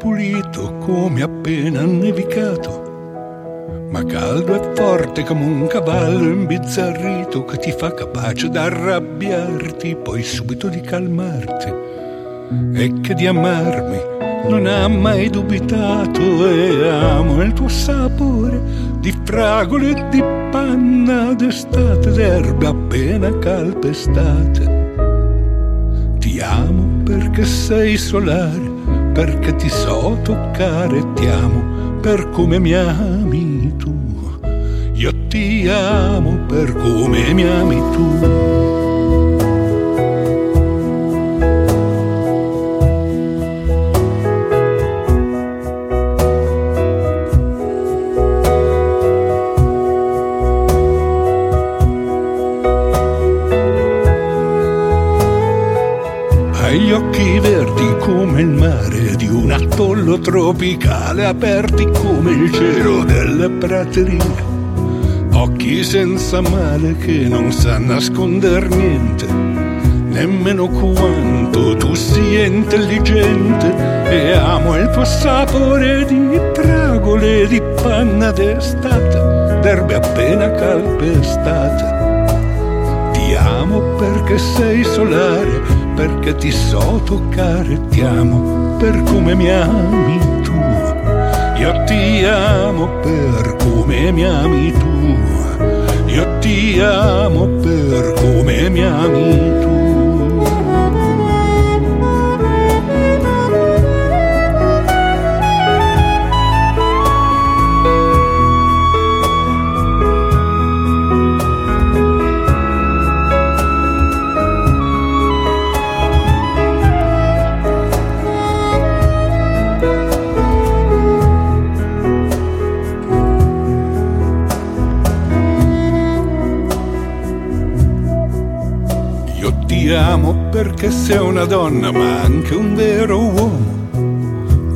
Pulito come appena nevicato, ma caldo e forte come un cavallo imbizzarrito che ti fa capace d'arrabbiarti, poi subito di calmarti e che di amarmi non ha mai dubitato e amo il tuo sapore di fragole e di panna d'estate d'erbe appena calpestate. Ti amo perché sei solare perché ti so toccare e ti amo per come mi ami tu. Io ti amo per come mi ami tu. Atollo tropicale aperti come il cielo delle praterie. Occhi senza male che non sa nasconder niente, nemmeno quanto tu sia intelligente e amo il tuo sapore di fragole di panna d'estate, d'erbe appena calpestate. Ti amo perché sei solare perché ti so toccare, ti amo per come mi ami tu. Io ti amo per come mi ami tu. Io ti amo per come mi ami tu. Perché sei una donna ma anche un vero uomo.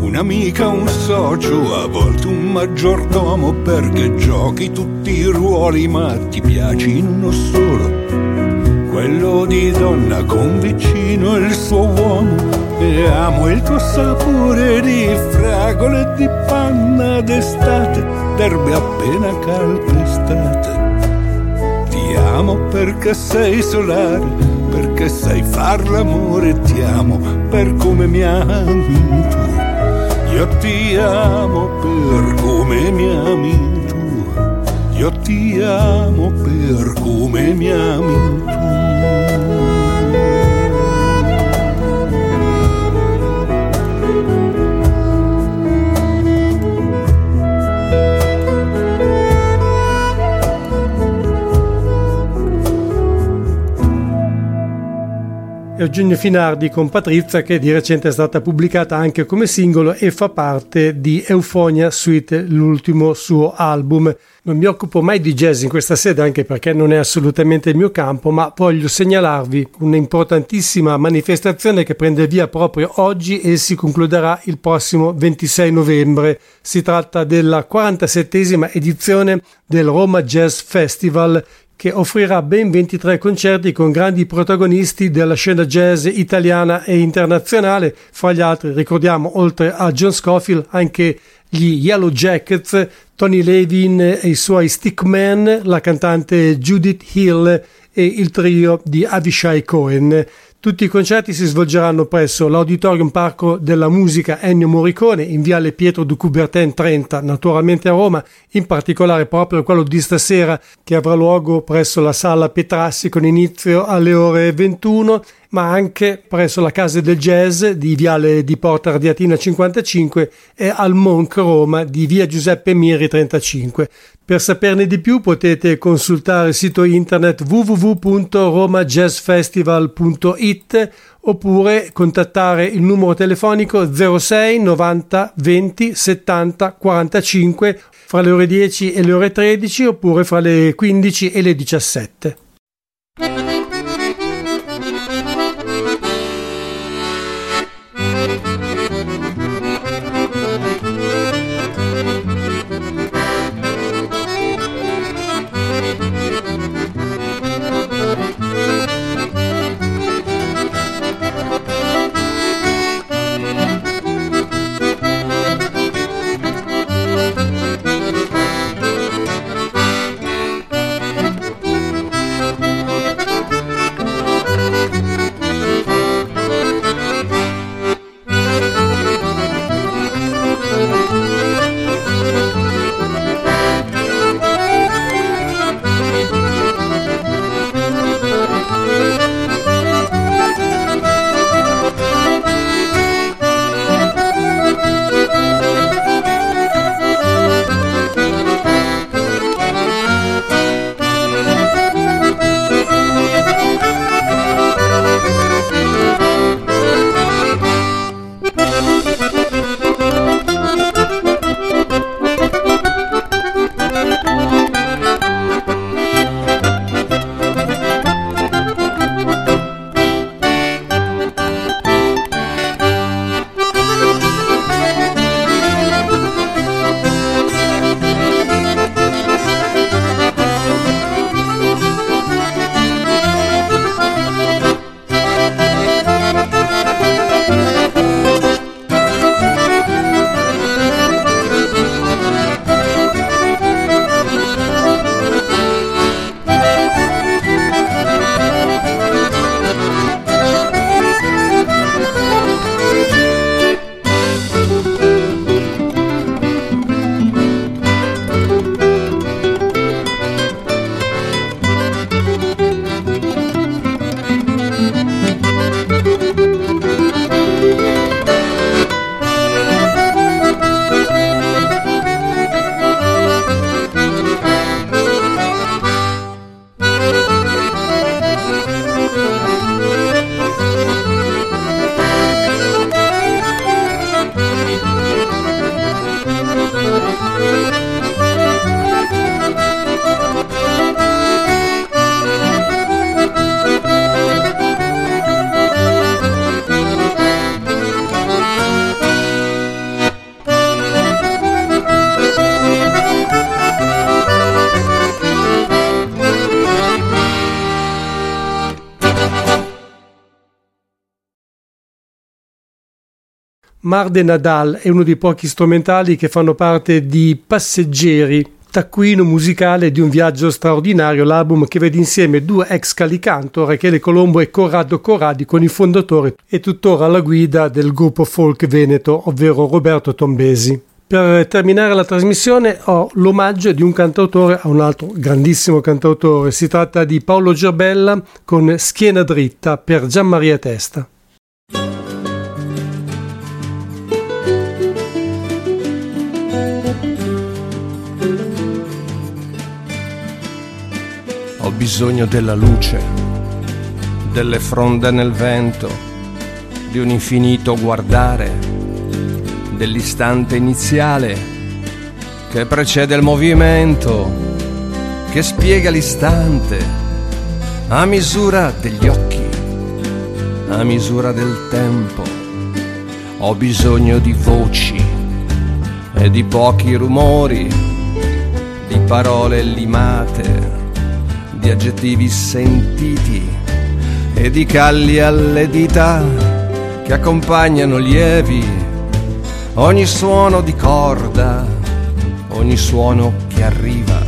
Un'amica, un socio, a volte un maggiordomo perché giochi tutti i ruoli ma ti piaci in uno solo. Quello di donna con vicino il suo uomo e amo il tuo sapore di fragole di panna d'estate, d'erbe appena calpestate. Ti amo perché sei solare perché sai far l'amore ti amo per come mi ami tu. Io ti amo per come mi ami tu. Io ti amo per come mi ami tu. Eugenio Finardi con Patrizia che di recente è stata pubblicata anche come singolo e fa parte di Euphonia Suite, l'ultimo suo album. Non mi occupo mai di jazz in questa sede anche perché non è assolutamente il mio campo, ma voglio segnalarvi un'importantissima manifestazione che prende via proprio oggi e si concluderà il prossimo 26 novembre. Si tratta della 47esima edizione del Roma Jazz Festival che offrirà ben 23 concerti con grandi protagonisti della scena jazz italiana e internazionale, fra gli altri ricordiamo oltre a John Scofield anche gli Yellow Jackets, Tony Levin e i suoi Stickman, la cantante Judith Hill e il trio di Avishai Cohen. Tutti i concerti si svolgeranno presso l'Auditorium Parco della Musica Ennio Morricone in Viale Pietro du Coubertin 30, naturalmente a Roma, in particolare proprio quello di stasera che avrà luogo presso la Sala Petrassi con inizio alle ore 21 ma anche presso la Casa del Jazz di Viale di Porta Ardiatina 55 e al Monk Roma di Via Giuseppe Miri 35. Per saperne di più potete consultare il sito internet www.romajazzfestival.it oppure contattare il numero telefonico 06 90 20 70 45 fra le ore 10 e le ore 13 oppure fra le 15 e le 17. Mar de Nadal è uno dei pochi strumentali che fanno parte di Passeggeri, taccuino musicale di un viaggio straordinario, l'album che vede insieme due ex calicanto, Rachele Colombo e Corrado Corradi, con il fondatore e tuttora alla guida del gruppo folk veneto, ovvero Roberto Tombesi. Per terminare la trasmissione ho l'omaggio di un cantautore a un altro grandissimo cantautore. Si tratta di Paolo Gerbella con Schiena dritta per Gianmaria Testa. Bisogno della luce, delle fronde nel vento, di un infinito guardare, dell'istante iniziale che precede il movimento, che spiega l'istante a misura degli occhi, a misura del tempo. Ho bisogno di voci e di pochi rumori, di parole limate di aggettivi sentiti e di calli alle dita che accompagnano lievi ogni suono di corda, ogni suono che arriva.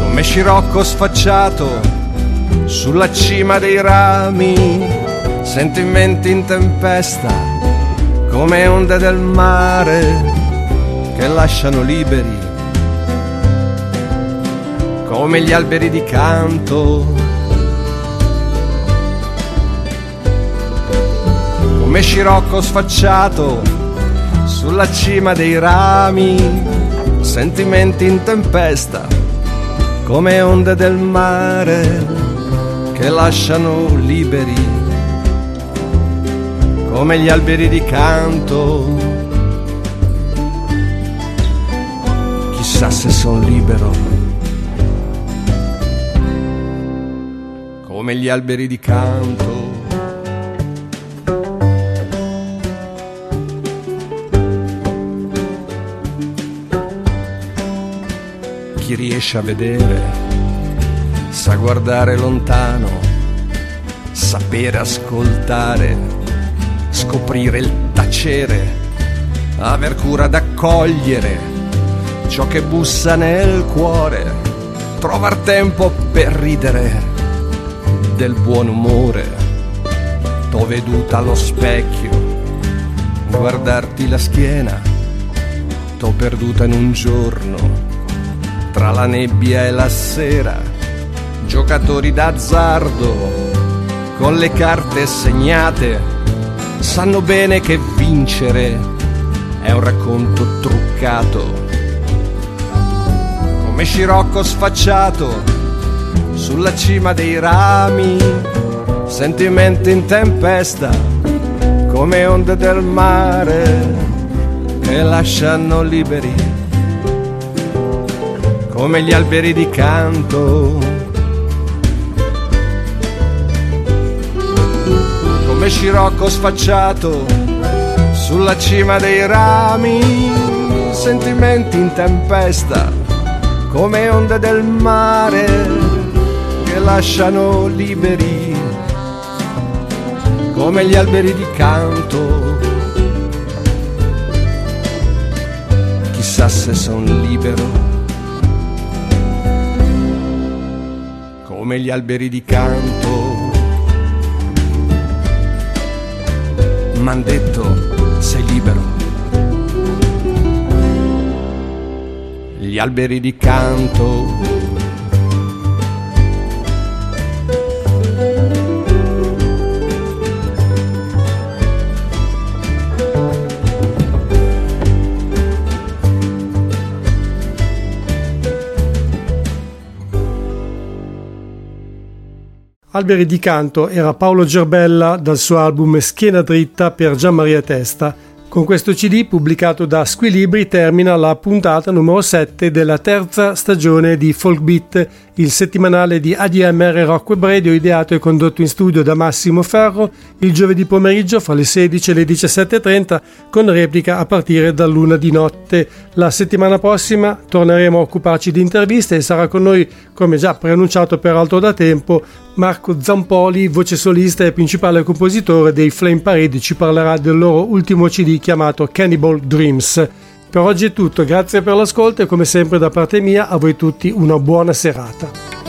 Come scirocco sfacciato sulla cima dei rami, sentimenti in tempesta, come onde del mare che lasciano liberi, come gli alberi di canto. Come scirocco sfacciato sulla cima dei rami, sentimenti in tempesta, come onde del mare che lasciano liberi, come gli alberi di canto. Chissà se son libero, come gli alberi di canto. chi riesce a vedere sa guardare lontano, sapere ascoltare, scoprire il tacere, aver cura d'accogliere ciò che bussa nel cuore, trovar tempo per ridere del buon umore. T'ho veduta allo specchio, guardarti la schiena, t'ho perduta in un giorno tra la nebbia e la sera, giocatori d'azzardo con le carte segnate, sanno bene che vincere è un racconto truccato. Come scirocco sfacciato sulla cima dei rami, sentimenti in tempesta, come onde del mare che lasciano liberi come gli alberi di canto. Come scirocco sfacciato sulla cima dei rami, sentimenti in tempesta, come onde del mare che lasciano liberi, come gli alberi di canto. Chissà se son libero come gli alberi di canto. M'han detto sei libero. Gli alberi di canto Alberi di canto era Paolo Gerbella dal suo album Schiena dritta per Gian Maria Testa con questo CD pubblicato da Squilibri termina la puntata numero 7 della terza stagione di Folk Beat, il settimanale di ADMR Rock Web Radio ideato e condotto in studio da Massimo Ferro il giovedì pomeriggio fra le 16 e le 17.30 con replica a partire da luna di notte. La settimana prossima torneremo a occuparci di interviste e sarà con noi, come già preannunciato peraltro da tempo, Marco Zampoli, voce solista e principale compositore dei Flame Parade, ci parlerà del loro ultimo CD chiamato Cannibal Dreams. Per oggi è tutto, grazie per l'ascolto e come sempre da parte mia a voi tutti una buona serata.